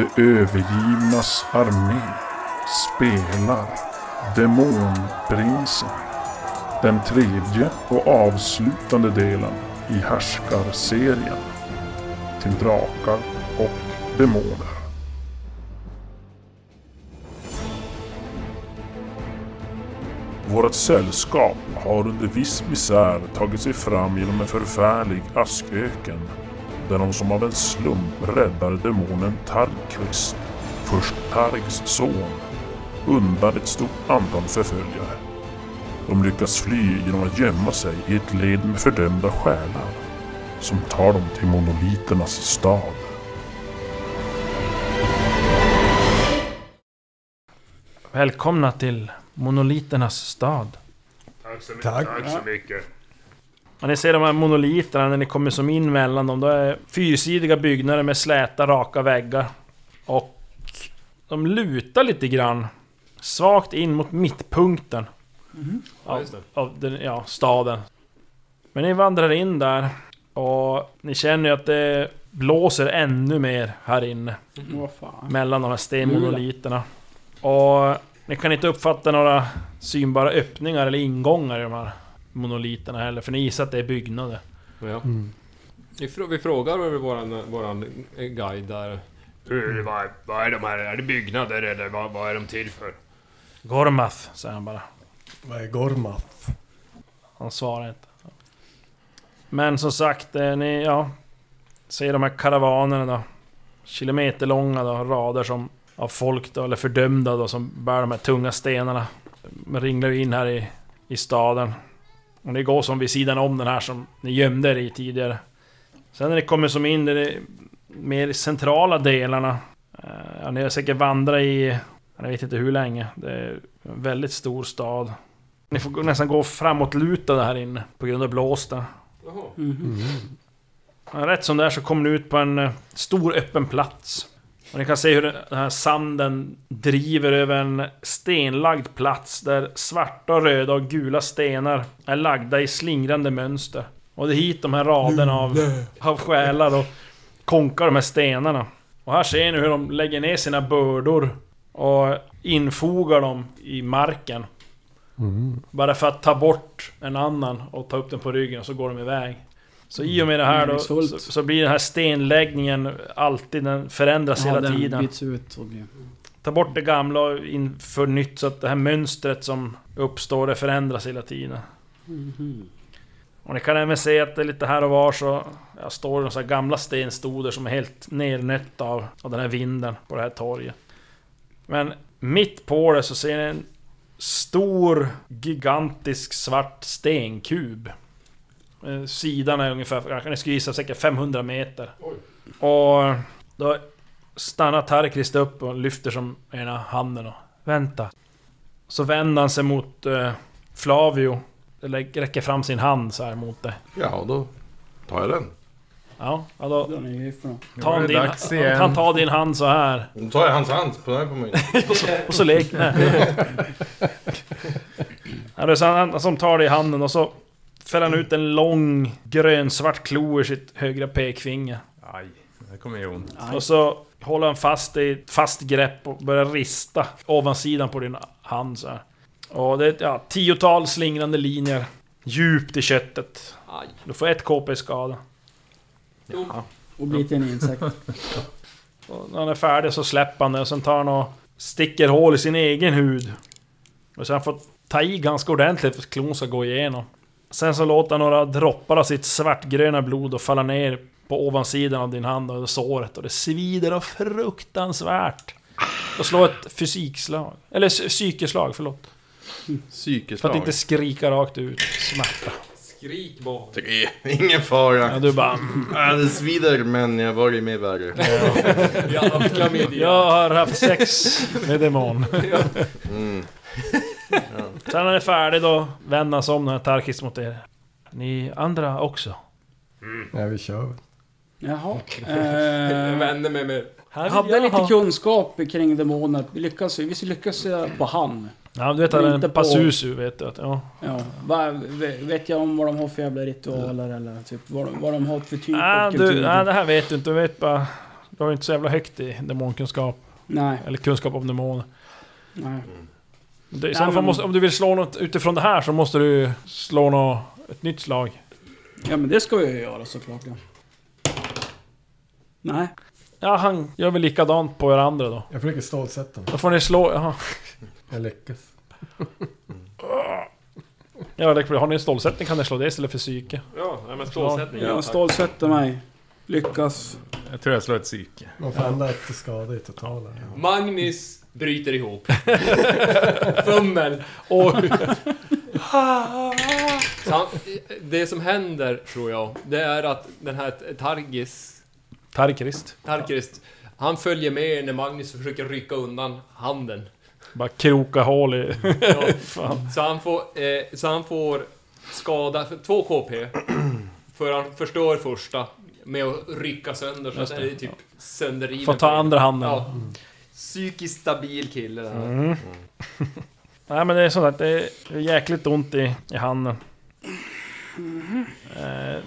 De övergivnas armé spelar Demonprinsen. Den tredje och avslutande delen i härskarserien till drakar och demoner. Vårt sällskap har under viss misär tagit sig fram genom en förfärlig asköken där de som av en slump räddar demonen Tarkvist, först Targs son, undan ett stort antal förföljare. De lyckas fly genom att gömma sig i ett led med fördömda själar som tar dem till monoliternas stad. Välkomna till Monoliternas stad. Tack så, Tack. Tack så mycket. Och ni ser de här monoliterna när ni kommer som in mellan dem. Då är fyrsidiga byggnader med släta, raka väggar. Och de lutar lite grann. Svagt in mot mittpunkten. Av, av den, ja, staden. Men ni vandrar in där. Och ni känner ju att det blåser ännu mer här inne. Fan. mellan de här stenmonoliterna. Och ni kan inte uppfatta några synbara öppningar eller ingångar i de här monoliterna heller, för ni gissar att det är byggnader. Ja. Vi, frå- vi frågar våran, våran guide där. Hur, vad, vad är de här? Är det byggnader eller vad, vad är de till för? Gormath, säger han bara. Vad är Gormath? Han svarar inte. Men som sagt, eh, ni, ja... Ser de här karavanerna då. Kilometerlånga då, rader som av folk då, eller fördömda då, som bär de här tunga stenarna. Man ringlar ju in här i, i staden. Och det går som vid sidan om den här som ni gömde er i tidigare. Sen när ni kommer som in i de mer centrala delarna. eh, Ja, ni har säkert vandrat i... Jag vet inte hur länge. Det är en väldigt stor stad. Ni får gå- nästan gå framåtlutade här inne på grund av blåsten. Mhm. Ja, Rätt som det är så kommer ni ut på en eh, stor öppen plats. Och ni kan se hur den här sanden driver över en stenlagd plats där svarta, röda och gula stenar är lagda i slingrande mönster. Och det är hit de här raderna av, av själar och konkar de här stenarna. Och här ser ni hur de lägger ner sina bördor och infogar dem i marken. Bara för att ta bort en annan och ta upp den på ryggen och så går de iväg. Så i och med det här då så, så blir den här stenläggningen alltid, den förändras hela den tiden. byts ut och blir... Ta bort det gamla och inför nytt så att det här mönstret som uppstår det förändras hela tiden. Mhm. Och ni kan även se att det är lite här och var så ja, står det så gamla stenstoder som är helt nernötta av, av den här vinden på det här torget. Men mitt på det så ser ni en stor, gigantisk svart stenkub. Eh, Sidan är ungefär, jag kan skulle gissa säkert 500 meter. Och då stannar Tarkrist upp och lyfter som ena handen och vänta. Så vänder han sig mot eh, Flavio. Eller räcker fram sin hand så här mot det. Ja, då tar jag den. Ja, ja då tar han din, han tar din hand så här. Då tar jag hans hand på den på mig. Och så lek nej. ja, det är så han som tar det i handen och så fäller han ut en lång grönsvart klo i sitt högra pekfinger. Aj, det kommer ju ont. Och så håller han fast i ett fast grepp och börjar rista ovansidan på din hand så här. Och det är ett ja, tiotal slingrande linjer djupt i köttet. Aj. Du får ett KP i skada. Och blir till en insekt. Och när han är färdig så släpper han det och sen tar han och sticker hål i sin egen hud. Och sen får ta i ganska ordentligt för att klon ska gå igenom. Sen så låter han några droppar av sitt svartgröna blod och falla ner på ovansidan av din hand och såret och det svider och fruktansvärt. Och slå ett fysikslag. Eller psy- psykeslag, förlåt. För Psykeslag. att inte skrika rakt ut smärta. Skrik bara. Ingen fara. Ja, du bara... Ja, det svider, men jag var ju med värre. Med Jag har haft sex med demon. Mm. Sen när han är färdig då vänder han sig om den här Tarkis mot er. Ni andra också? Ja, vi kör. Jaha. Jag Eh, vänder mig med... Här jag vill hade jag lite ha- kunskap kring demoner. Vi lyckas, vi lyckas eh, på han. Ja, du vet att det är Inte en på- Pazuzu, vet du att, ja. Ja. Va, ve- vet jag om vad de har för jävla ritualer eller typ vad de, vad de har för typ Ah, av du, kultur? ah, det här vet du inte, du vet bara... Du har ju inte så jävla högt i demonkunskap. Nej, Eller kunskap om demoner. nej. Det, I fall men- måste, om du vill slå något utifrån det här så måste du slå något, ett nytt slag. Ja men det ska ju göra såklart ja. Nej. Ja, han gör väl likadant på er andra då. Jag försöker stålsätta honom. Då får ni slå... Jaha. Jag lyckas. Ja, det, har ni en stålsättning kan ni slå det istället för psyke. Ja, nej, men stålsättning. Jag stålsätter mig. Lyckas. Jag tror jag slår ett psyke. Man får ändå ett skada i totalen. Magnus bryter ihop. Fummel. Oj! Så han, det som händer, tror jag, det är att den här Targis, Tarkrist. Tarkist, han följer med när Magnus försöker rycka undan handen. Bara kroka hål i... Ja, så, han får, eh, så han får skada, 2 KP, för han förstör första med att rycka sönder, så att det, är typ sönderriven. Får ta andra handen. Ja. Psykiskt stabil kille det här. Mm. Nej men det är sånt att det är jäkligt ont i, i handen. Eh,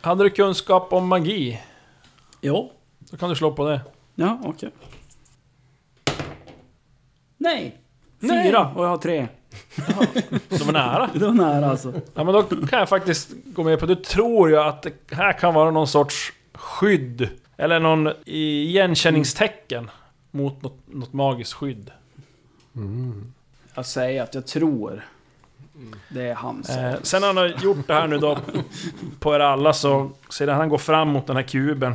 hade du kunskap om magi? Jo. Så kan du slå på det. Ja, okej. Nej! Nej. Fyra och jag har tre. Det var nära. Det var nära alltså. Ja men då kan jag faktiskt gå med på Du tror ju att det här kan vara någon sorts skydd. Eller någon igenkänningstecken. Mot något, något magiskt skydd. Jag säger att jag tror det är hans. Eh, sen han har gjort det här nu då på er alla så ser han går fram mot den här kuben.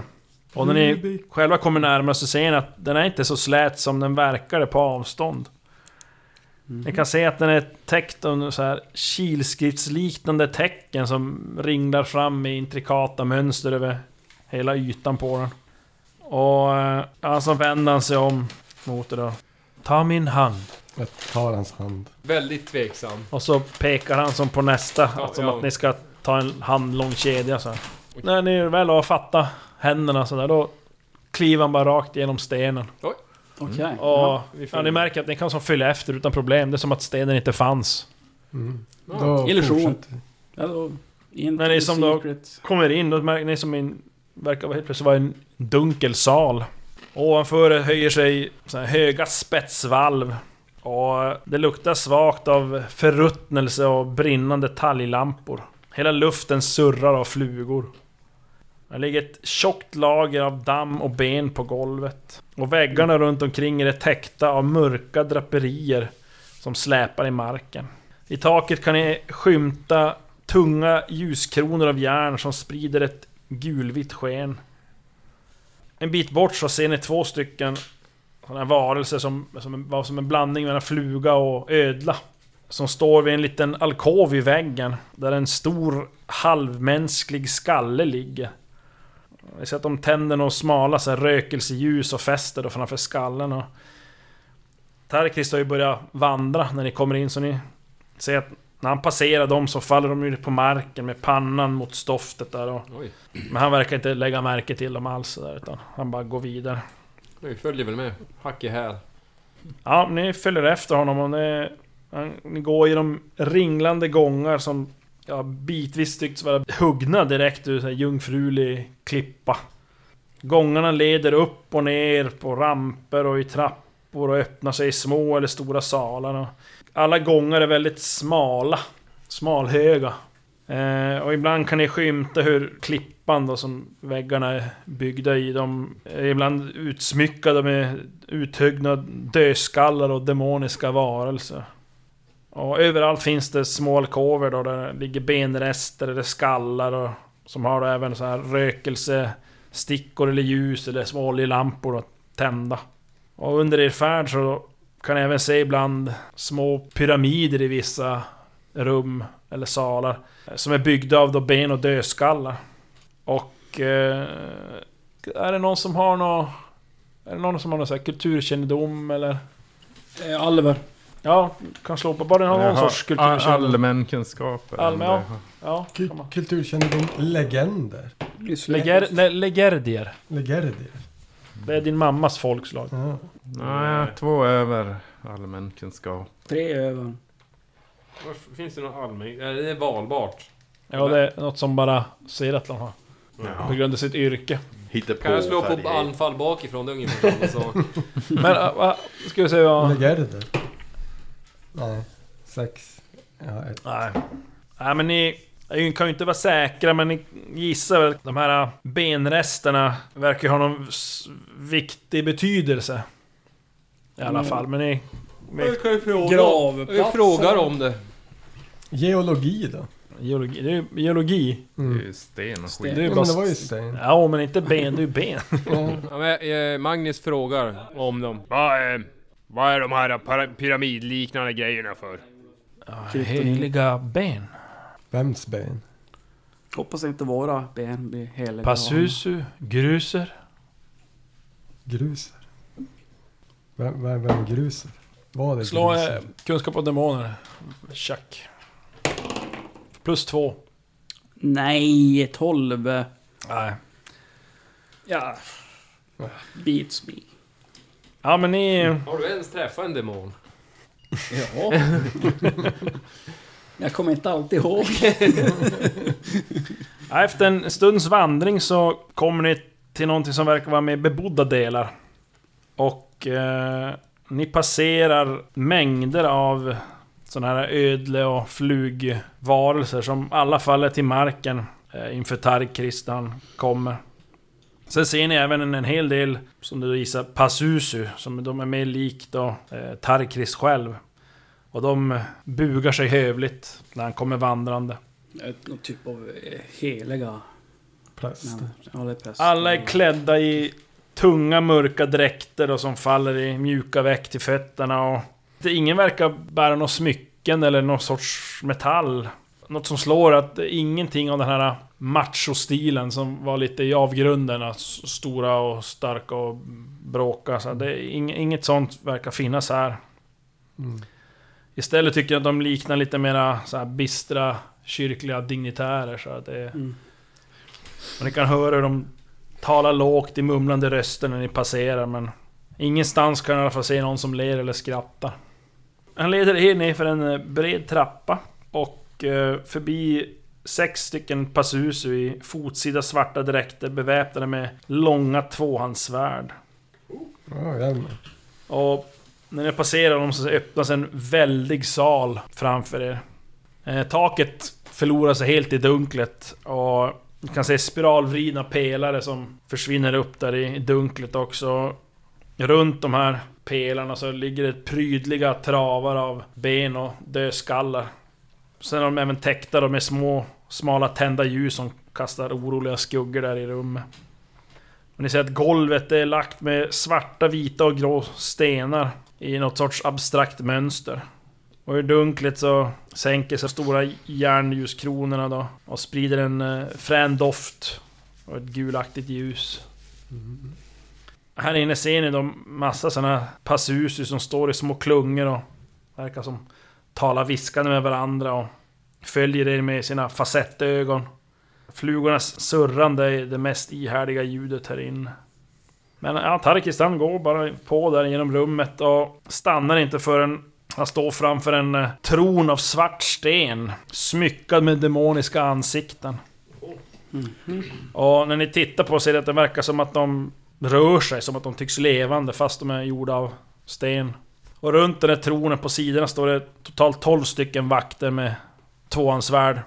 Och när ni själva kommer närmare så ser ni att den är inte så slät som den verkade på avstånd. Ni kan se att den är täckt av så här kilskriftsliknande tecken som ringlar fram med intrikata mönster över hela ytan på den. Och eh, ja, så vänder han sig om mot det då. Ta min hand. Jag tar hans hand. Väldigt tveksam. Och så pekar han som på nästa, Ja, som ja. att ni ska ta en handlång kedja så här. När ni väl har fattat händerna så där, då kliver han bara rakt genom stenen. Okej. Och vi ja, ni märker att ni kan som fylla efter utan problem. Det är som att stenen inte fanns. Mm. Ja. Då Illusion. Ja, då, in Men det är to som då-. Kommer in, då märker ni som en... Verkar helt plötsligt vara en dunkel sal. Ovanför höjer sig här höga spetsvalv. Och det luktar svagt av förruttnelse och brinnande talglampor. Hela luften surrar av flugor. Det ligger ett tjockt lager av damm och ben på golvet. Och väggarna runt omkring är täckta av mörka draperier som släpar i marken. I taket kan ni skymta tunga ljuskronor av järn som sprider ett gulvitt sken. En bit bort så ser ni två stycken sådana här varelser som, som var som en blandning mellan fluga och ödla. Som står vid en liten alkov i väggen där en stor halvmänsklig skalle ligger. Ni ser att de tänder några smala så här, rökelseljus och fäster då framför skallen. Och Tarkist har ju börjat vandra när ni kommer in så ni ser att när han passerar dem så faller de ju på marken med pannan mot stoftet där och, Oj, Men han verkar inte lägga märke till dem alls där, utan han bara går vidare. vi följer väl med. Hack i häl. Ja, ni följer efter honom och ni, han, ni går genom ringlande gångar som ja, bitvis tycks vara huggna direkt ur här jungfrulig klippa. Gångarna leder upp och ner på ramper och i trappor och öppnar sig i små eller stora salar. Och alla gångar är väldigt smala, smalhöga. Eh, och ibland kan ni skymta hur klippan då som väggarna är byggda i, de är ibland utsmyckade med uthuggna dödskallar och demoniska varelser. Och överallt finns det små alkover då där det ligger benrester eller skallar och som har då även så här rökelsestickor eller ljus eller små oljelampor att tända. Och under er färd så kan även se ibland små pyramider i vissa rum eller salar. Som är byggda av då ben och dödskallar. Och... Eh, är det någon som har nå Är det någon som har någon så här kulturkännedom eller? Eh, Alver. Ja, kan slå på bara någon sorts kulturkännedom. Allmän kunskap. eller Allmän, ja. det- Ja, Ku- kan man. Kulturkännedom, legender. Leger, ne, legerdier. Legerdier. Det är din mammas folkslag. Ja. Nej, två över allmän kunskap. Tre över. Varför finns det någon allmän... Är det valbart? Ja, det är något som bara ser att de har. På grund av sitt yrke. Hitta på Kan jag slå på anfall bakifrån? Det är ungefär samma sak. Men, äh, ska vi se vad... Legerder? Nej. Sex. Ja, ett. Nej. Nej men ni ni kan ju inte vara säkra men ni gissar väl att de här benresterna verkar ha någon viktig betydelse. I alla Mm. fall, men ni... Jag kan ju fråga. Jag frågar om det. Geologi då? Geologi, det är ju geologi. Det är Mm. ju sten och Sten. skit. Det är Ja, bara... men det var ju sten. Ja men inte ben, det är ju ben. Ja, men, eh, Magnus frågar om dem. Vad, eh, vad är de här pyramidliknande grejerna för? Heliga ben. Vems ben? Hoppas inte våra ben blir heliga. Passusu, gruser. Gruser? Vem, vem, vem är gruser? Vad är Slå gruser? eh, kunskap om demoner. Tjack. Plus två. Nej, 12. Nej. Ja. Beats me. Ja men ni... Har du ens träffat en demon? Ja. Jag kommer inte alltid ihåg. Efter en stunds vandring så kommer ni till någonting som verkar vara med bebodda delar. Och eh, ni passerar mängder av sådana här ödle och flugvarelser som alla faller till marken eh, inför Tarkris när han kommer. Sen ser ni även en, en hel del, som du gissar, Passusu, som de är mer likt då, eh, Tarkrist själv. Och de bugar sig hövligt när han kommer vandrande. Någon typ av eh, heliga Präst? män. Ja, det är präst. Alla är klädda i tunga mörka dräkter och som faller i mjuka väck till fötterna och... Det, ingen verkar bära något smycken eller någon sorts metall. Något som slår att det är ingenting av den här machostilen som var lite i avgrunden. Stora och starka och bråka. Så det inget sånt verkar finnas här. Mm. Istället tycker jag att de liknar lite mera så här bistra kyrkliga dignitärer. Så att det, Mm. och ni kan höra hur de talar lågt i mumlande röster när ni passerar men... Ingenstans kan ni i alla fall se någon som ler eller skrattar. Han leder er ner för en eh, bred trappa och eh, förbi sex stycken passusu i fotsida svarta dräkter beväpnade med långa tvåhandssvärd. Ja, jävlar. Och när ni passerar dem så öppnas en väldig sal framför er. Eh, taket förlorar sig helt i dunklet och ni kan se spiralvridna pelare som försvinner upp där i dunklet också. Runt de här pelarna så ligger det prydliga travar av ben och dödskallar. Sen är de även täckta med små, smala tända ljus som kastar oroliga skuggor där i rummet. Och ni ser att golvet är lagt med svarta, vita och grå stenar i något sorts abstrakt mönster. Och i dunklet så sänker sig stora järnljuskronorna då och sprider en eh, frän doft och ett gulaktigt ljus. Här inne ser ni då massa såna passuser som står i små klungor och verkar som talar viskande med varandra och följer er med sina facettögon. Flugornas surrande är det mest ihärdiga ljudet här inne. Men ja, Tarkis han går bara på där genom rummet och stannar inte förrän han står framför en eh, tron av svart sten. Smyckad med demoniska ansikten. Och när ni tittar på ser ni att det verkar som att de rör sig, som att de tycks levande fast de är gjorda av sten. Och runt den här tronen på sidorna står det totalt 12 stycken vakter med tvåhandsvärd.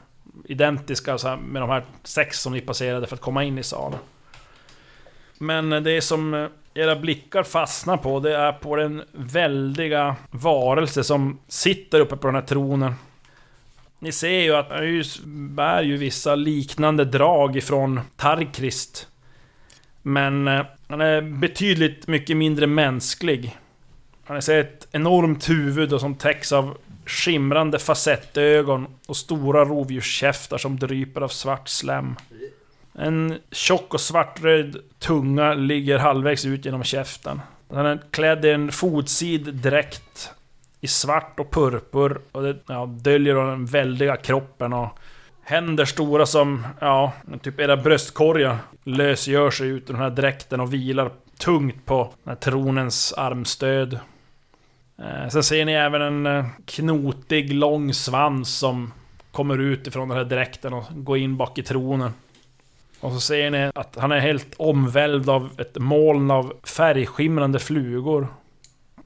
Identiska med de här sex som ni passerade för att komma in i salen. Men det som eh, era blickar fastnar på, det är på den väldiga varelse som sitter uppe på den här tronen. Ni ser ju att han bär ju vissa liknande drag ifrån Tarkrist. Men eh, han är betydligt mycket mindre mänsklig. Han ser ett enormt huvud och som täcks av skimrande facettögon och stora rovdjurskäftar som dryper av svart slem. En tjock och svartröd tunga ligger halvvägs ut genom käften. Den är klädd i en fotsid dräkt i svart och purpur och det ja, döljer den väldiga kroppen och händer stora som, ja, typ era bröstkorgar lösgör sig ut ur den här dräkten och vilar tungt på den här tronens armstöd. Eh, sen ser ni även en eh, knotig, lång svans som kommer ut ifrån den här dräkten och går in bak i tronen. Och så ser ni att han är helt omvälvd av ett moln av färgskimrande flugor.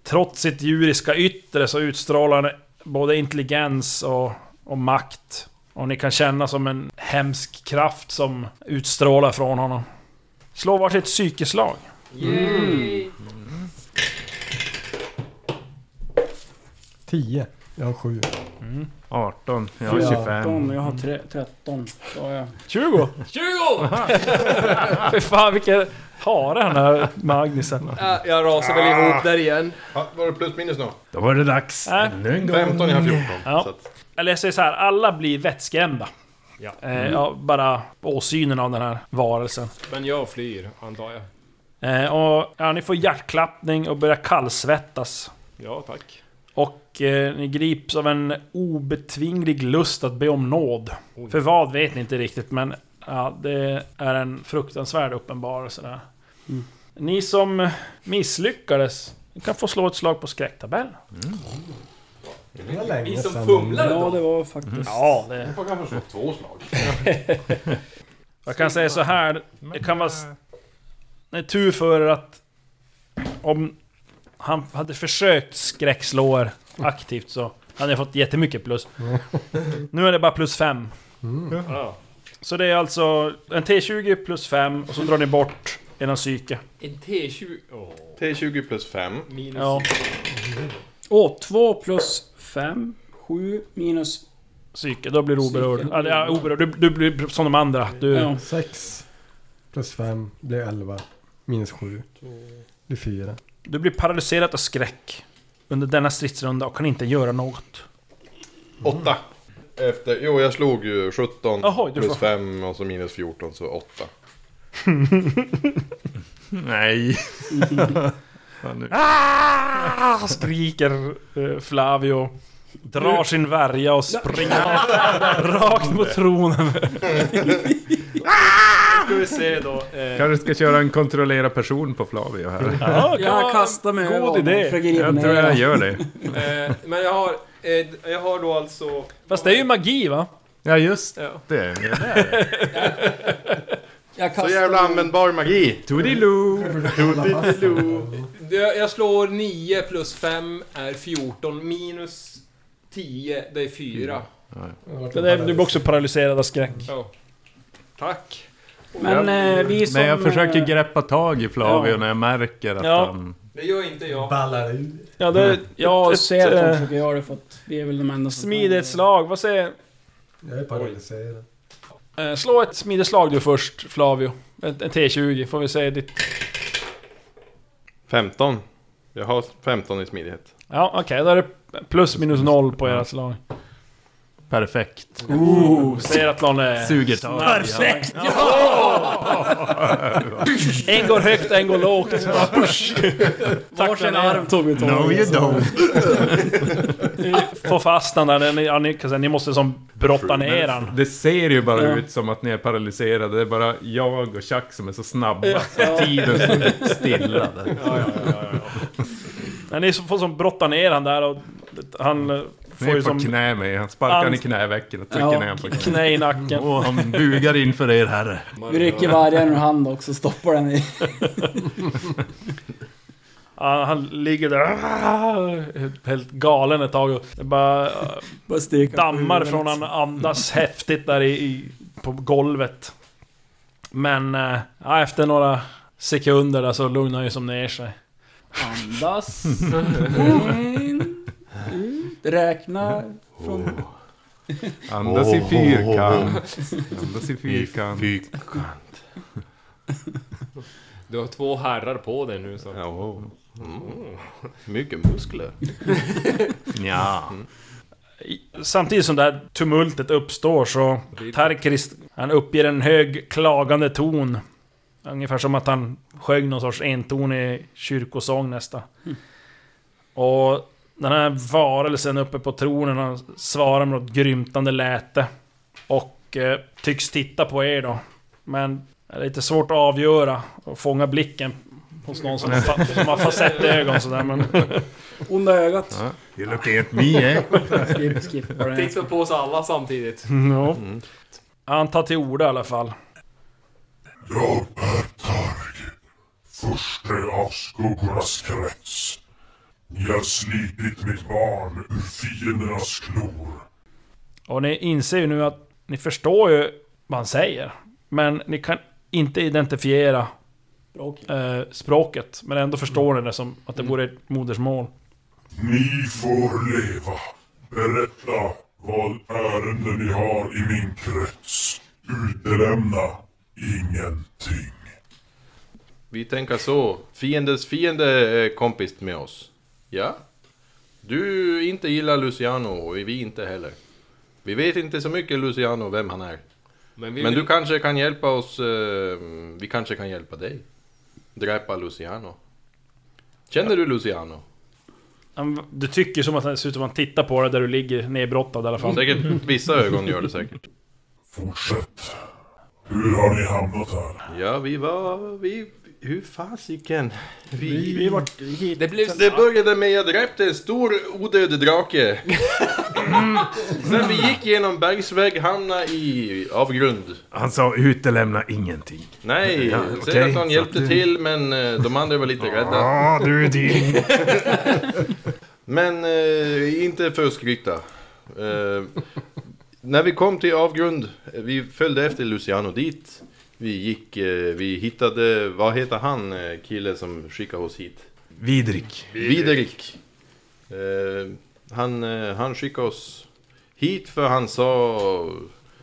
Trots sitt djuriska yttre så utstrålar han både intelligens och, och makt. Och ni kan känna som en hemsk kraft som utstrålar från honom. Slå varsitt psykeslag. Tio. Jag har sju. 18, jag har 25. 14, jag har tre, 13. Så har jag. 20! 20! Fy fan vilken hare han är, Magnusen. Äh, jag rasar väl ihop där igen. Ja, var det plus minus nu? Då var det dags. Äh. Ännu en gång. 15, jag har 14. Ja. Så att, Eller jag säger så här, alla blir vettskrämda. Ja. Eh, ja, bara åsynen av den här varelsen. Men jag flyr, antar jag. Eh, och ja, ni får hjärtklappning och börjar kallsvettas. Ja, tack. Och eh, ni grips av en obetvinglig lust att be om nåd. Oj. För vad vet ni inte riktigt, men ja, det är en fruktansvärd uppenbarelse där. Mm. Ni som misslyckades, ni kan få slå ett slag på skräcktabell. Det var länge Vi som sedan. fumlar Ja, då. det var faktiskt... Ja, det... jag kan förstå två slag. Jag kan säga så här, det kan vara... Det är tur för er att... Om han hade försökt skräckslå er aktivt så hade jag fått jättemycket plus. Nu är det bara plus 5. Ja. Så det är alltså en T20 plus 5 och så drar ni bort eran psyke. En T20... Åh. T20 plus 5. Minus... Ja, Åh, 2 plus 5. 7 minus... psyke. Då blir du oberörd. Psyke. Ja, det är oberörd. Du, du blir som de andra. Du, Ja. Sex plus fem blir elva. Minus sju. blir fyra. Du blir paralyserad av skräck under denna stridsrunda och kan inte göra något. 8. Efter, jo jag slog ju 17 Jaha, du plus får- 5 och så minus 14 så 8. Nej. Fan, nu. Ah! Skriker eh, Flavio. Drar sin värja och springer rakt mot tronen. Ska vi se då. Eh, Kanske ska köra en kontrollera person på Flavio här. Ja, Jag kastar mig god idé. Jag tror jag gör det. eh, men jag har... Eh, jag har då alltså... Fast det är ju magi va? Ja just Ja. det. Jag Så jävla användbar magi! Toodiloo! Jag jag slår 9 plus 5 är 14 minus 10 det är 4. Men det, du blir också paralyserad av skräck. Ja. Tack. Men eh, vi som... Men jag försöker eh, greppa tag i Flavio ja. när jag märker att Ja. han... Det gör inte jag. Ballar ur. Ja, det... Ja, Jag ser att de försöker göra det för att vi är väl de enda som... Smidighetsslag, vad säger... Jag är paralyserad. Eh, slå ett smidighetsslag du först, Flavio. En, en T20, får vi se ditt... 15. Jag har 15 i smidighet. Ja, okej, då är det plus minus noll på era slag. Perfekt. Ooh, ser att någon är... Suger tag. Perfekt! En går högt, en går lågt. Varsin arm tog vi tag. No you don't. Få fast den där, ni, ja, ni, ni måste som brotta ner han. Det ser ju bara Ja. ut som att ni är paralyserade. Det är bara jag och Chuck som är så snabba. Så tiden står stilla där. Men ni får som brotta ner han där och han eh, Ni får ju på som knä med Han sparkar han i knävecken och trycker Ja. ner på knä. knä i nacken. Och han bugar inför er herre. Vi rycker vargen ur hand också och stoppar den i... Ja, han ligger där helt galen ett tag och det bara eh, dammar från han andas häftigt där i, i, på golvet. Men eh, ja, efter några sekunder där så lugnar han ju som ner sig. Andas. In. Ut. Räkna. Från... Andas i fyrkant. Andas i fyrkant. Du har två herrar på dig nu så. Ja. Mm. Mycket muskler. Ja. I- Samtidigt som det här tumultet uppstår så Tarkrist, han uppger en hög klagande ton. Ungefär som att han sjöng någon sorts entonig kyrkosång nästan. Och den här varelsen uppe på tronen, han svarar med något grymtande läte. Och eh, tycks titta på er då. Men det är lite svårt att avgöra och fånga blicken hos någon som har, fa- som har facettögon sådär men... Onda ögat. ja. You looking at me eh? Skip, skip på det. Titta på oss alla samtidigt. Ja. Han tar till orda i alla fall. Jag är Targ, förste av skuggornas krets. Ni har slitit mitt barn ur fiendernas klor. Och ni inser ju nu att ni förstår ju vad han säger. Men ni kan inte identifiera Språket. eh, språket. Men ändå förstår ni det som att det vore ett modersmål. Ni får leva. Berätta vad ärende ni har i min krets. Utelämna ingenting. Vi tänker så. Fiendens fiende är kompis med oss. Ja? Du inte gillar Luciano och vi inte heller. Vi vet inte så mycket Luciano, vem han är. Men, vi Men du kanske kan hjälpa oss. eh, vi kanske kan hjälpa dig. Dräpa Luciano. Känner du Luciano? Han- Du tycker som att det ser ut som att han tittar på dig där du ligger nedbrottad i alla fall. Säkert vissa ögon gör det säkert. Fortsätt. Hur har ni hamnat här? Ja, vi var... Vi... Hur fasiken? Vi... Vi var... Det blev... Det började med att jag dräpte en stor odöd drake. Sen vi gick genom bergsvägg, hamnade i avgrund. Han sa utelämna ingenting. Nej, Ja, okej, ser att han hjälpte du- till men eh, de andra var lite rädda. Ja, du är din. Men eh, inte för att skryta. Eh, när vi kom till avgrund, vi följde efter Luciano dit. Vi gick, eh, vi hittade, vad heter han, eh, killen som skickade oss hit? Vidrik. Viderik. Eh, han, han skickade oss hit för han sa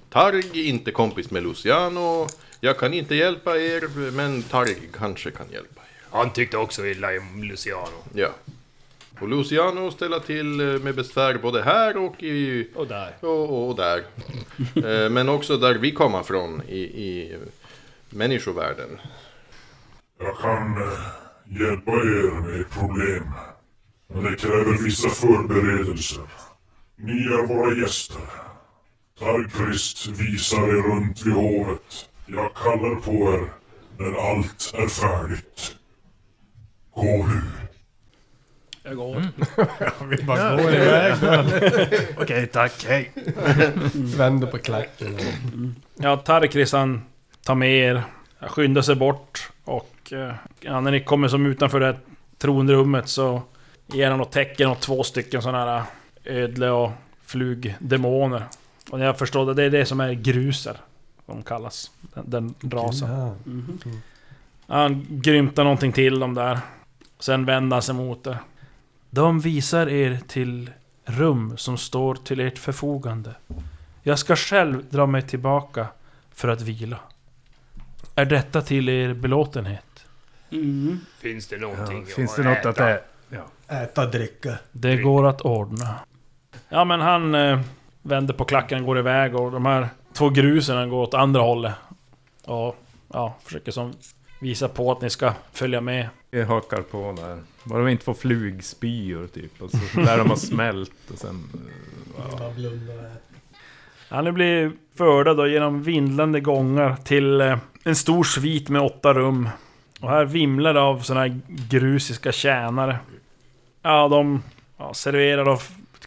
Targ inte kompis med Luciano. Jag kan inte hjälpa er men Targ kanske kan hjälpa er. Han tyckte också illa om Luciano. Ja. Och Luciano ställer till eh, med besvär både här och i... Och där. Och, och där. Eh, men också där vi kommer från i, i människovärlden. Jag kan eh, hjälpa er med problem. Men det kräver vissa förberedelser. Ni är våra gäster. Tarkrist visar er runt vid hovet. Jag kallar på er när allt är färdigt. Gå nu. Jag går. Vi bara går iväg. Okej, tack. Hej. Vänder på klacken. Ja, Tarkris han tar med er, skyndar sig bort och eh, ja, när ni kommer som utanför det här tronrummet så ger han och tecken åt två stycken sådana här ödle och flugdemoner. Och jag förstår det, det är det som är gruser, de kallas, den, den rasen. Ja. Han grymtar någonting till dem där. Sen vänder han sig mot er. De visar er till rum som står till ert förfogande. Jag ska själv dra mig tillbaka för att vila. Är detta till er belåtenhet? Mm. Finns det någonting Ja, finns det något att äta? Äta, dricka. Det går att ordna. Ja men han eh, vänder på klacken går iväg och de här två grusen går åt andra hållet. Och ja, försöker som visa på att ni ska följa med. Jag hakar på där. Bara vi inte får flugspyor typ. Och så där de har smält och sen... Ja, ni blir förda då genom vindlande gångar till eh, en stor svit med åtta rum. Och här vimlar det av såna här grusiska tjänare. Ja, de ja, serverar då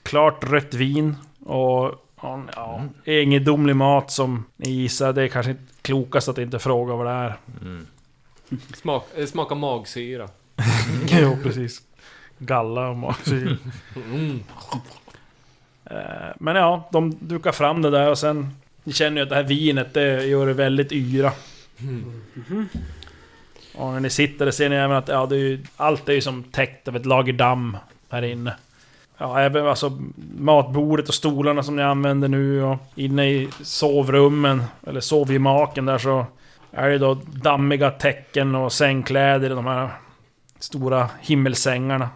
klart rött vin och ja, ja, egendomlig mat som ni gissar. Det är kanske inte klokast att inte fråga vad det är. Mm. Smak, eh, smaka magsyra. jo, precis. Galla och magsyra. Mm. Eh, Men ja, de dukar fram det där och sen... Ni känner ju att det här vinet, det gör det väldigt yra. Och när ni sitter där ser ni även att ja, det är ju, allt är ju som täckt av ett lager damm här inne. Ja, även alltså matbordet och stolarna som ni använder nu och inne i sovrummen, eller sovgemaken där så är det då dammiga täcken och sängkläder i de här stora himmelsängarna.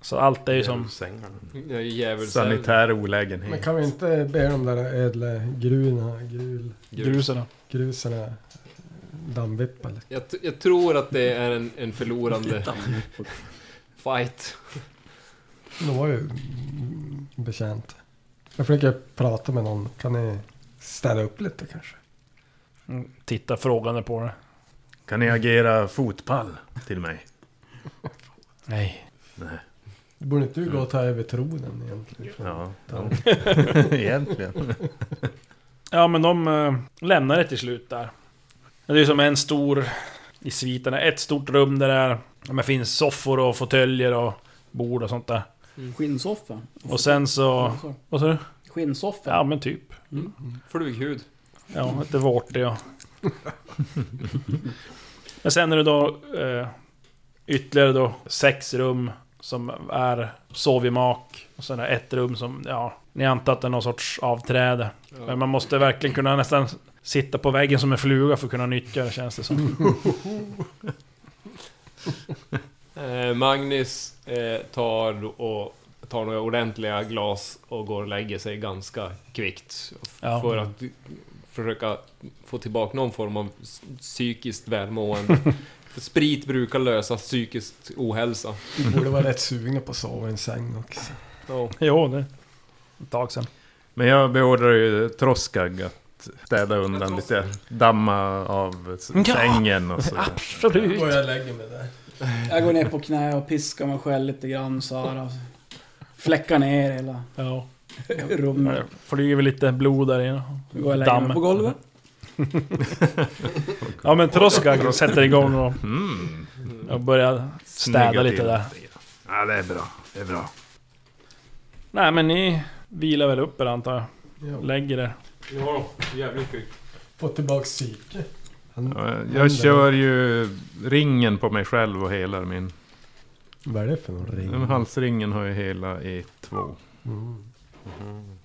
Så allt är ju som... Sanitär Men olägenhet. kan vi inte be de där ädla gruna, grul, Gruserna. gruserna dammvippa? Jag, jag tror att det är en, en förlorande fight. De var ju betjänt. Jag försöker prata med någon. Kan ni städa upp lite kanske? Mm, Titta frågande på det. Kan ni agera fotpall till mig? Nej. Borde inte du gå och ta över tronen egentligen? Ja, ja. egentligen. Ja men de äh, lämnar det till slut där. Det är ju som en stor... I sviterna, ett stort rum där det är... men finns soffor och fåtöljer och bord och sånt där. Skinnsoffa. Och sen så... Vad sa du? Skinnsoffa. Ja men typ. Flughud. Ja, lite vårtig och... Men sen är det då eh, ytterligare då sex rum som är sovgemak. Och sen är det ett rum som, ja, ni antar att det är någon sorts avträde. Men man måste verkligen kunna nästan sitta på väggen som en fluga för att kunna nyttja det känns det som. Eh, Magnus eh, tar och tar några ordentliga glas och går och lägger sig ganska kvickt. Ja. För att försöka få tillbaka någon form av psykiskt välmående. För sprit brukar lösa psykisk ohälsa. Vi borde vara rätt sugna på att sova i en säng också. Ja. Jo, det ett tag sedan. Men jag beordrar ju Troskag att städa undan lite, damma av sängen och så. Absolut! Och jag lägger mig där. Jag går ner på knä och piskar mig själv lite grann så här. och Fläckar ner hela Ja. Rummet. Flyger väl lite blod där inne. Så går jag och lägger mig Damm. på golvet. Ja men Troskag sätter igång och, Mm. och börjar städa Snygga lite där. Ja, det är bra. Det är bra. Nej men ni vilar väl upp er antar jag. Ja. Lägger er. Ja, jävligt kvickt. Få tillbaka psyke. Han, Ja, han Jag kör ju ringen på mig själv och helar min. Vad är det för någon ring? Den halsringen har jag hela i två. Mm.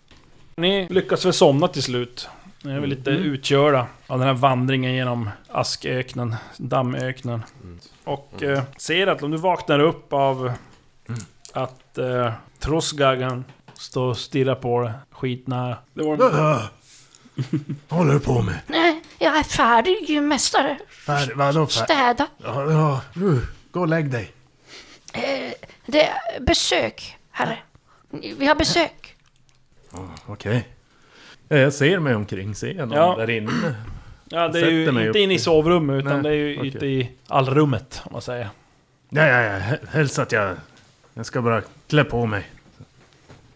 Ni lyckas väl somna till slut. Ni är väl lite Mm. utkörda av den här vandringen genom asköknen, dammöknen. Och eh, ser att om du vaknar upp av att eh, Trosgagan står och stirrar på dig skitnära. Det var Vad håller du på med? Nej, jag är färdig, mästare. Fär, vadå fär? Städa. Ja, ja, uh, gå och lägg dig. Eh, det är besök, herre. Vi har besök. Ja, Okej. Ja, Jag ser mig omkring, ser jag någon Ja. där inne? Ja, det är ju inte upp inne i sovrummet utan Nej, det är ju okej. ute i allrummet, om man säger. Ja, ja, ja, hä- hälsa att jag... Jag ska bara klä på mig.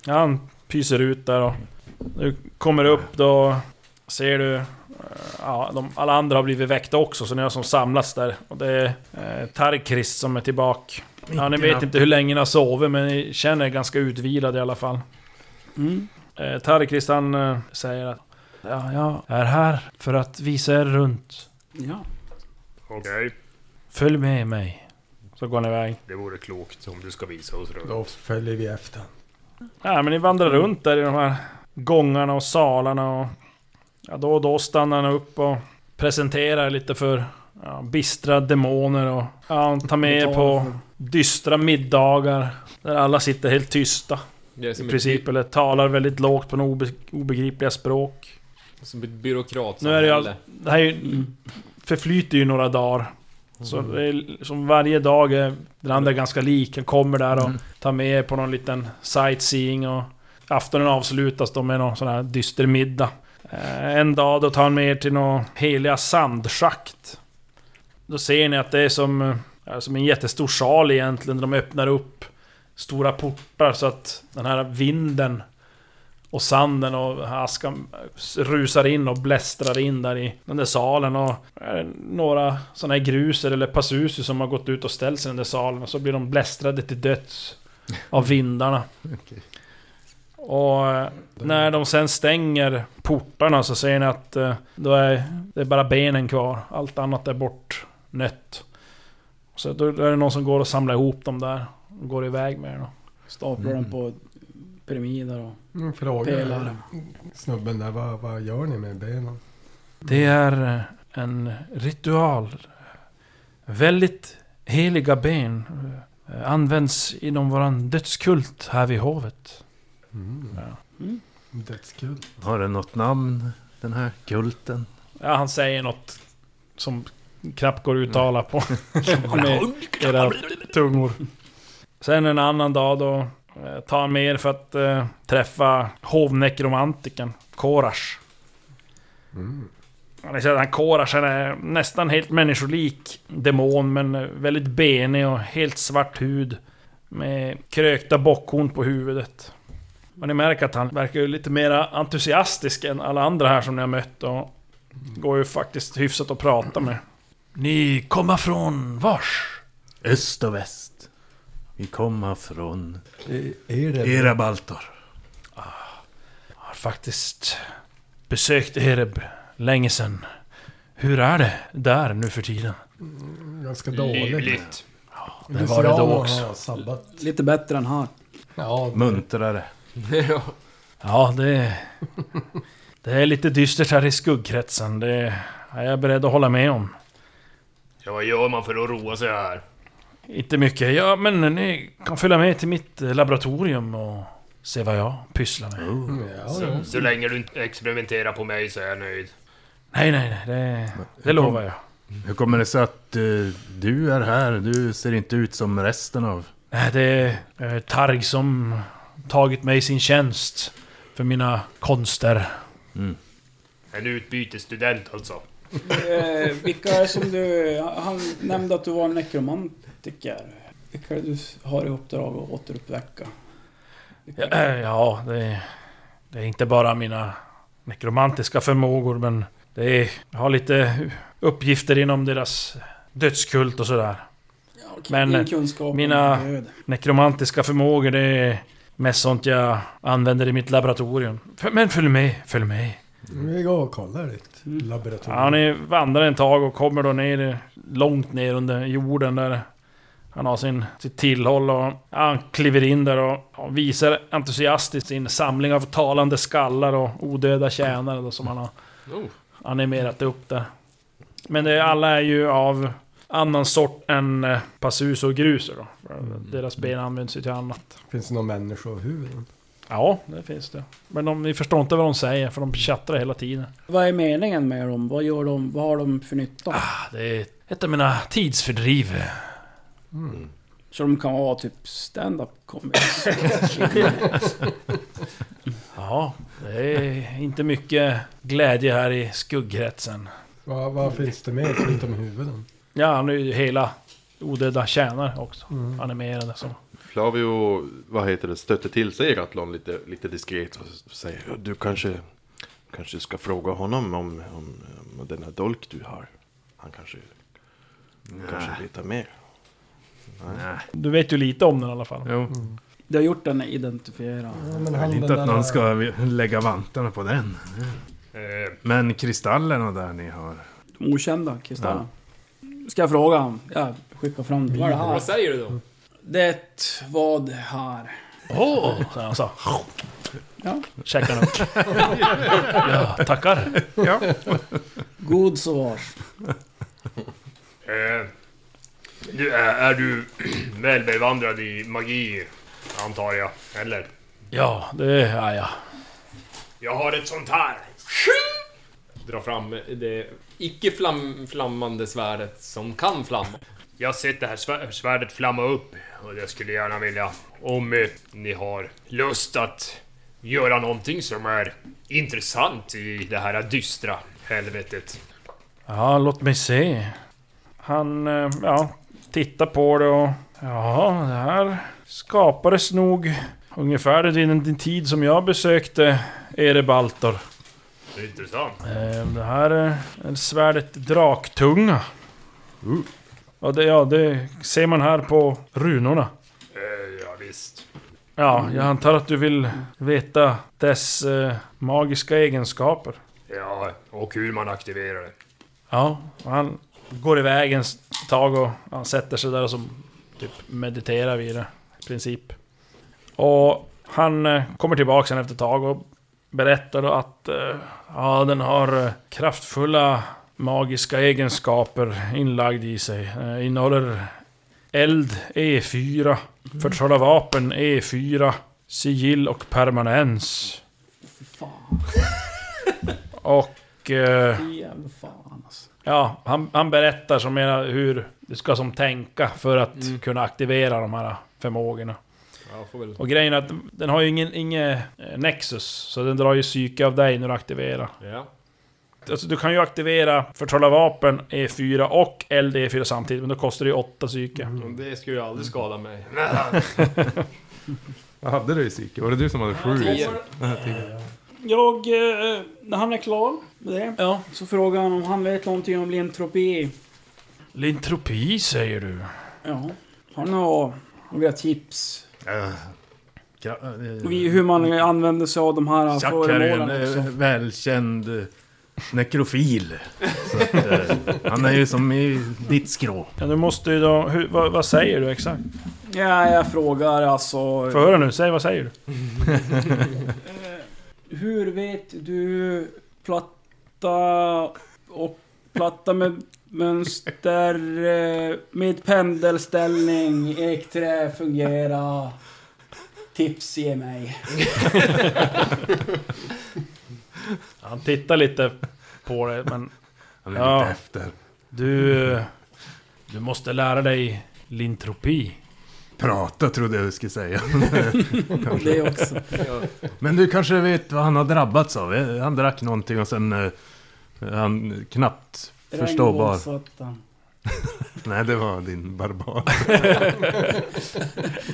Ja, han pyser ut där och... Du kommer upp då... Ser du... eh, Ja, de, alla andra har blivit väckta också, så ni har som samlats där. Och det är eh, Tarkrist som är tillbaka. Ja, ni vet inte hur länge ni har sovit, men ni känner er ganska utvilade i alla fall. Mm. Eh, han eh, säger att... Ja, jag är här för att visa er runt. Ja. Okej, Följ med mig. Så går ni iväg. det vore klokt om du ska visa oss runt. Då följer vi efter. Ja, men ni vandrar runt där i de här gångarna och salarna och... Ja, då och då stannar han upp och presenterar lite för ja, bistra demoner och... Ja, han tar med er på dystra middagar. Där alla sitter helt tysta. Är I princip, eller talar väldigt lågt på några obe obegripliga språk. som ett byråkrat Nu är det Det här är ju, förflyter ju några dagar. Så det är, som varje dag är den andra ganska lik. Han kommer där och tar med er på någon liten sightseeing och... Aftonen avslutas då med någon sån här dyster middag. Eh, En dag då tar han med er till några heliga sandschakt. Då ser ni att det är som, eh, som en jättestor sal egentligen. Där de öppnar upp stora portar så att den här vinden och sanden och askan rusar in och blästrar in där i den där salen och några sådana här gruser eller passuser som har gått ut och ställt sig i den där salen och så blir de blästrade till döds av vindarna. Och eh, när de sen stänger portarna så ser ni att eh, då är det bara benen kvar. Allt annat är bortnött. Så då är det någon som går och samlar ihop dem där. Och går iväg med dem. Staplar dem på pyramider och Mm, pelare. snubben där, vad, vad gör ni med benen? Det är eh, en ritual. Väldigt heliga ben. eh, Används inom våran dödskult här vid hovet. Mm. Ja. Dödskul. Har den något namn, den här kulten? Ja, han säger något som knappt går att uttala på med era tungor. Sen en annan dag då eh, tar han med er för att eh, träffa hovnekromantiken Korash. Mm. Ja, ni ser att han Korash han är nästan helt människolik demon men eh, väldigt benig och helt svart hud. Med krökta bockhorn på huvudet. Och ni märker att han verkar ju lite mer entusiastisk än alla andra här som ni har mött och går ju faktiskt hyfsat att prata med. Ni kommer från vars? Öst och väst. Vi kommer från Är, är det... era Baltor. Jag har faktiskt besökt Ereb länge sedan. Hur är det där nu för tiden? Ganska dåligt. Livligt. Det var det då också. Lite bättre än här. Ja, Muntrare. ja. Ja, det... Det är lite dystert här i skuggkretsen. Det är jag beredd att hålla med om. Ja, vad gör man för att roa sig här? Inte mycket. Ja, men ni kan följa med till mitt eh, laboratorium och se vad jag pysslar med. Mm, ja. Så, så länge du inte experimenterar på mig så är jag nöjd. Nej, nej, nej. Det, det lovar jag. Hur kommer det sig att eh, du är här? Du ser inte ut som resten av... Nej, det är Targ som tagit mig i sin tjänst för mina konster. Mm. En utbytesstudent alltså. Eh, vilka är som du... Han nämnde att du var en nekromantiker. Vilka du har i uppdrag att återuppväcka? Ja, eh, ja det, det är inte bara mina nekromantiska förmågor, men det är, jag har lite uppgifter inom deras dödskult och sådär. Ja, Men, mina-. Nekromantiska förmågor, det är mest sånt jag använder i mitt laboratorium. Men följ med, följ med. Vi går och kollar ditt Mm. laboratorium. Ja, ni vandrar en tag och kommer då ner, långt ner under jorden där han har sin, sitt tillhåll och han kliver in där och, visar entusiastiskt sin samling av talande skallar och odöda tjänare då, som han har Oh. animerat upp där. Men det, alla är ju av annan sort än eh, passus och gruser då. För Deras ben används ju till annat. Finns det någon människohuvud? Ja, det finns det. Men de, ni förstår inte vad de säger, för de tjattrar hela tiden. Vad är meningen med dem? Vad gör de? Vad har de för nytta? Ah, det är ett av mina tidsfördriv. Så de kan vara typ stand-up comics? Ja, det är inte mycket glädje här i skuggkretsen. Vad, vad finns det mer förutom huvuden? Ja, nu är ju hela odöda tjänare också. Animerade så. Flavio, vad heter det, stötte till sig Ratlon lite, lite diskret och säger du kanske, kanske ska fråga honom om, om, om den här dolk du har. Han kanske, kanske vet mer. Nej. Du vet ju lite om den i alla fall. Jo. Du har gjort den identifierad. Ja, men Jag han vill den inte att där- någon ska lägga vantarna på den. Eh, Men kristallerna där ni har. De okända kristallerna. Ska jag fråga honom? Jag skickar fram det. Vad är det här? Vad säger du då? Det vad här? Åh! Oh, han sa. Ja. Checkar upp. Ja, tackar. God så vars. eh, du, är, är du väl bevandrad i magi, antar jag? Eller? Ja, det är jag. Jag har ett sånt här! Dra fram det icke flam, flammande svärdet som kan flamma. Jag har sett det här svär- svärdet flamma upp och jag skulle gärna vilja, om eh, ni har lust att göra någonting som är intressant i det här dystra helvetet. Ja, låt mig se. Han, eh, ja, tittar på det och... Ja, det här skapades nog ungefär vid den tid som jag besökte Erebaltor. Intressant. Eh, Det här är svärdet Draktunga. Ja, det, ja, det ser man här på runorna. Eh, ja, visst. Ja, jag antar att du vill veta dess eh, magiska egenskaper. Ja, och hur man aktiverar det. Ja, han går iväg en tag och han sätter sig där och som typ mediterar vid det. I princip. Och han eh, kommer tillbaka sen efter ett tag och berättar då att eh, ja, den har eh, kraftfulla magiska egenskaper inlagd i sig. Eh, innehåller eld E4, förtrolla vapen E4, sigill och permanens. Fan. Och... Eh, Jävla fan. Ja, han, han berättar som mera hur du ska som tänka för att Mm. kunna aktivera de här förmågorna. Ja, får väl... Och grejen är att den har ju ingen, ingen eh, Nexus, så den drar ju psyke av dig när du aktiverar. Ja. Alltså du kan ju aktivera förtrolla vapen E4 och eld E4 samtidigt, men då kostar det ju 8 psyke. Och Det skulle ju aldrig skada mig. Vad hade du i psyke? Var det du som hade sju? Tio. Jag, eh, när han är klar med det, Ja. så frågar han om han vet någonting om lintropi. Lintropi säger du? Ja. Han har några tips. Äh, eh, Vi- Hur man använder sig av de här Jack här är en föremålen också. eh, välkänd eh, nekrofil. Så att, eh, han är ju som i ditt skrå. Ja, du måste ju då... Hur, vad, vad säger du exakt? Ja, jag frågar alltså... Få höra nu, säg vad säger du? Hur vet du platta och platta med mönster eh, med pendelställning, ekträ fungera? Tips ge mig. Han tittar lite på det, men Han är Ja. lite efter. du... Du måste lära dig lintropi. Prata trodde jag du skulle säga. Det också. Men du kanske vet vad han har drabbats av? Eh, Han drack någonting och sen... eh, han knappt förståbar. Regnbågssatan. Nej, det var din barbar.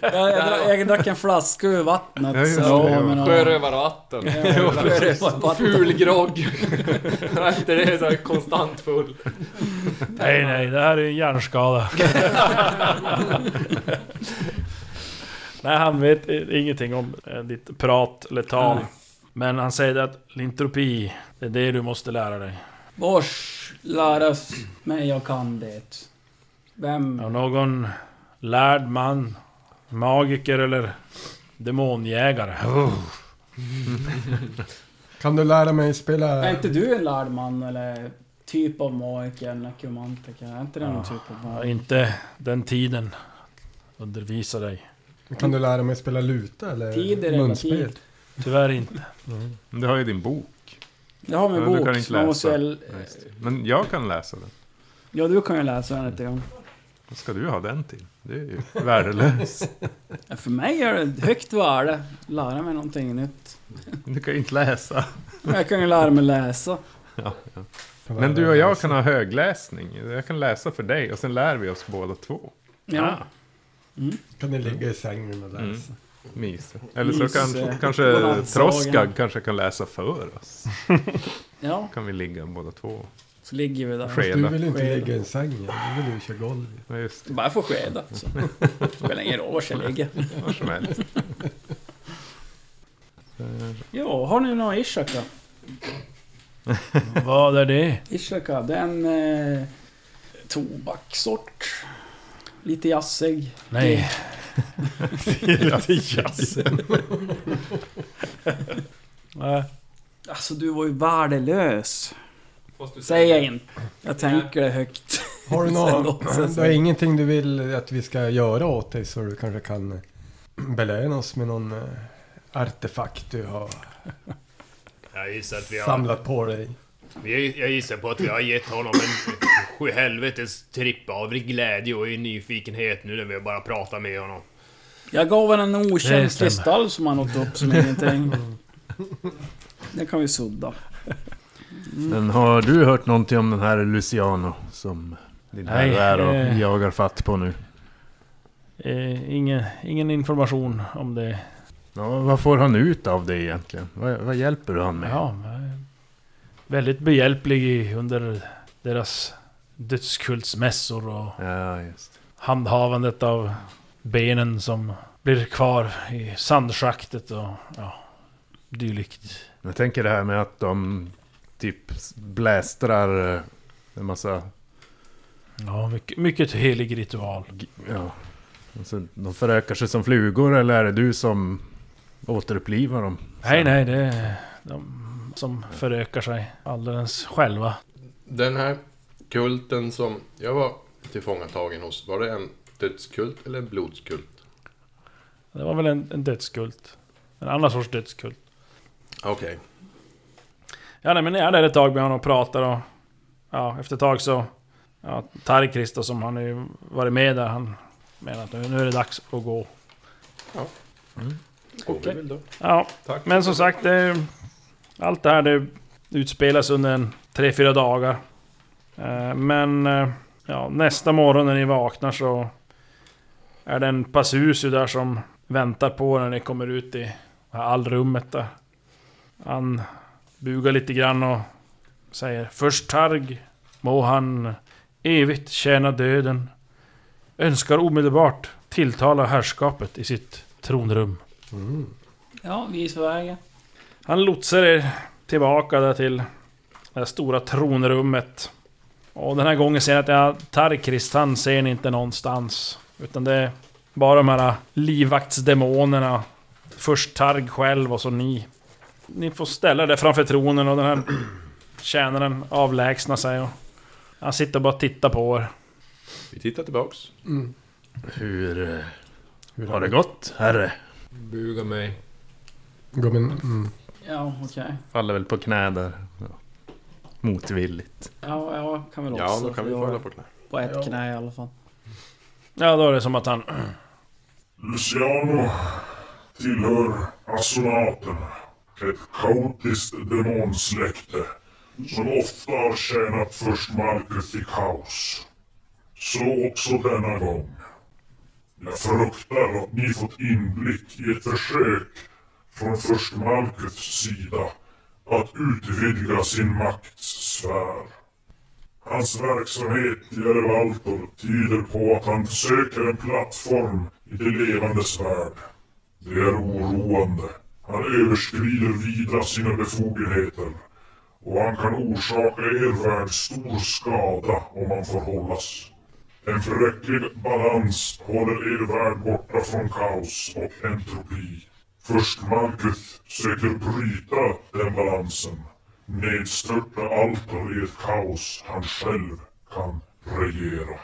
Jag, jag, dra- jag drack en flaska ur vattnet. Ja, just det, så, ja. men. Sjörövarvatten. Ful grogg. Efter det är så konstant full. Nej, nej, det här är en hjärnskada. nej, han vet ingenting om eh, ditt prat eller tal. Men han säger att lintropi, det är det du måste lära dig. Vars läras mig jag kan det. Vem? Av någon lärd man, magiker eller demonjägare. Oh. Kan du lära mig Är spela... inte du en lärd man eller typ av magiker, nekromantiker? Är inte det någon Ja. typ av Ja, magiker? inte den tiden. Undervisa dig. Kan du lära mig spela luta eller Tid är munspel? relativt. Tyvärr inte. Du har ju din bok. Jag har min Ja, du bok. kan inte måste läsa. väl- Men jag kan läsa den. Ja, du kan ju läsa den lite grann. Vad ska du ha den till? Det är ju värdelös. För mig är det högt värde. Lära mig någonting nytt. Du kan ju inte läsa. Men Jag kan ju lära mig läsa. Ja, ja. Men du och jag kan ha högläsning. Jag kan läsa för dig och sen lär vi oss båda två. Ja. Ah, Kan ni ligga i sängen och läsa? Mm. Mys. Eller så eh, kanske godnattsagan. Troskag kanske kan läsa för oss. ja, kan vi ligga båda två. så ligger vi där. Ske- Fast du vill inte Skeda. ligga i en säng, du vill ju köra golv. Ja, just det. Bara få skeda. Så. Spelar ingen roll var jag ligger. Var som helst. Ja, har ni några Ishaka? Vad är det? Ishaka, det är en eh, tobaksort. Lite jazzig. Nej. Lite jazz. Nej. Alltså du var ju värdelös. Säger jag inte. Jag tänker det högt. Har du något? låtsas Det är ingenting du vill att vi ska göra åt dig så du kanske kan belöna oss med någon eh, artefakt du har Jag gissar att vi har... samlat på dig. Vi, jag gissar på att vi har gett honom en sjuhelvetes trippa av glädje och nyfikenhet nu när vi bara pratar med honom. Jag gav honom en okänd kristall som han åt upp som ingenting. Det kan vi sudda. Men har du hört någonting om den här Luciano som din Nej, herre är och eh. jagar fatt på nu? Eh, ingen, ingen information om det. Ja, vad får han ut av det egentligen? Vad, vad hjälper du han med? Ja, eh, väldigt behjälplig under deras dödskultsmässor och Ja, handhavandet av benen som blir kvar i sandschaktet och ja, dylikt. Jag tänker det här med att de typ blästrar eh, en massa... Ja, mycket, mycket helig ritual. Ja, alltså, de förökar sig som flugor eller är det du som återupplivar dem? Nej, nej, det de som förökar sig alldeles själva. Den här kulten som jag var tillfångatagen hos, var det en dödskult eller en blodskult? Det var väl en, en dödskult. En annan sorts dödskult. Okej. Ja, nej, men jag är där ett tag med honom och pratar och... Ja, efter ett tag så... Ja, Tarkrist som han har ju varit med där, han menar att nu, nu är det dags att gå. Går vi väl då. Ja, Tack. men som sagt, det, allt det här det utspelas under en tre fyra dagar. Eh, men eh, ja, nästa morgon när ni vaknar så är det en passus där som väntar på när ni kommer ut i allrummet där. Han bugar lite grann och säger Först Targ må han evigt tjäna döden. Önskar omedelbart tilltala herrskapet i sitt tronrum. Ja, vi är på vägen. Han lotsar er tillbaka där till det här stora tronrummet. Och den här gången ser ni att ja, Tarkrist, han ser ni inte någonstans. Utan det är bara de här livvaktsdemonerna. Först Targ själv och så ni. Ni får ställa det framför tronen och den här tjänaren avlägsnar sig. Och han sitter och bara tittar på er. Vi tittar tillbaks. Hur, eh, hur har det gått, herre? Buga mig. Min, mm. Ja, okej. Faller väl på knä där. Ja. Motvilligt. Ja, jag kan väl också. Ja, då kan vi falla på knä. På ett knä i alla fall. Ja, då är det som att han... Luciano tillhör astronaterna. Ett kaotiskt demonsläkte som ofta har tjänat först Marcus i kaos. Så också denna gång. Jag fruktar att ni fått inblick i ett försök från först Marcus sida att utvidga sin maktsfär. Hans verksamhet i Erevaltor tyder på att han söker en plattform i det levandes värld. Det är oroande. Han överskrider vida sina befogenheter och han kan orsaka er värld stor skada om han får hållas. En förräcklig balans håller er värld borta från kaos och entropi. Först Marcus söker bryta den balansen. Nedstörta allt och i ett kaos han själv kan regera.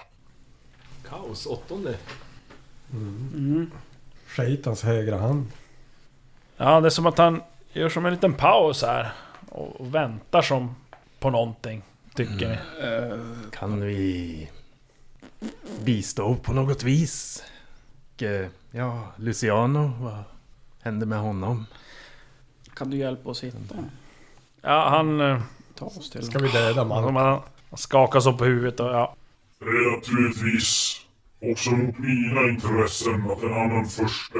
Kaos, åttonde. Shaitans högra hand. Ja, det är som att han gör som en liten paus här. Och väntar som på någonting. Tycker ni? Kan vi bistå på något vis? Och, eh, ja, Luciano, vad hände med honom? Kan du hjälpa oss hitta? Ja, han... eh, Ta oss till Ska vi döda Han, man? han, han skakar så på huvudet och ja. Det är naturligtvis också mot mina intressen att en annan förste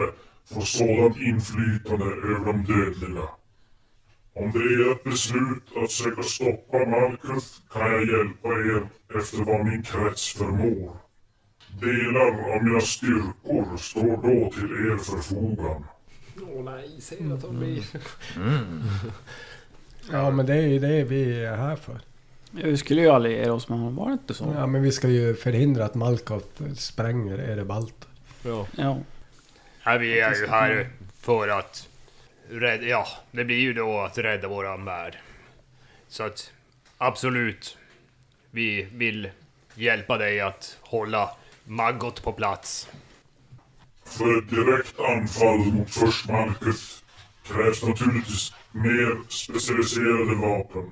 får sådant inflytande över de dödliga. Om det är ett beslut att söka stoppa Malkuth kan jag hjälpa er efter vad min krets förmår. Delar av mina styrkor står då till er förfogan. Åh nej, säg att de blir... Ja, men det är ju det vi är här för. Vi skulle ju alliera oss med honom, var det inte så? Ja, men vi ska ju förhindra att Malkoth spränger Erebalt. Ja. Ja. Ja, vi är ju här för att rädda, ja, det blir ju då att rädda våran värld. Så att absolut, vi vill hjälpa dig att hålla Maggot på plats. För ett direkt anfall mot först krävs naturligtvis mer specialiserade vapen.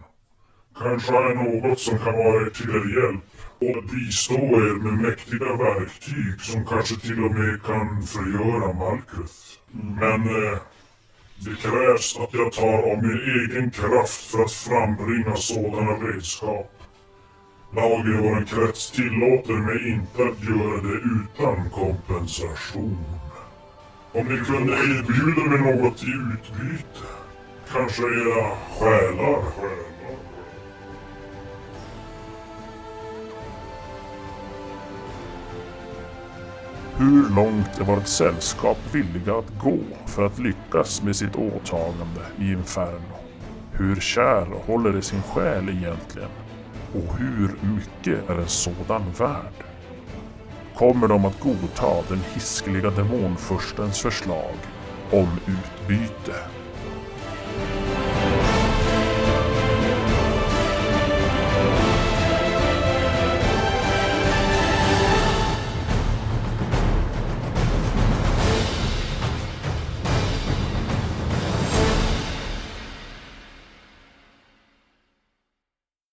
Kanske har jag något som kan vara er till er hjälp och bistå er med mäktiga verktyg som kanske till och med kan förgöra Malkuth. Men eh, det krävs att jag tar av min egen kraft för att frambringa sådana redskap. Lagen i vår krets tillåter mig inte att göra det utan kompensation. Om ni kunde erbjuda mig något i utbyte. Kanske era själar. själar. Hur långt är vårt sällskap villiga att gå för att lyckas med sitt åtagande i Inferno? Hur kär håller det sin själ egentligen? Och hur mycket är en sådan värd? Kommer de att godta den hiskeliga demonfurstens förslag om utbyte?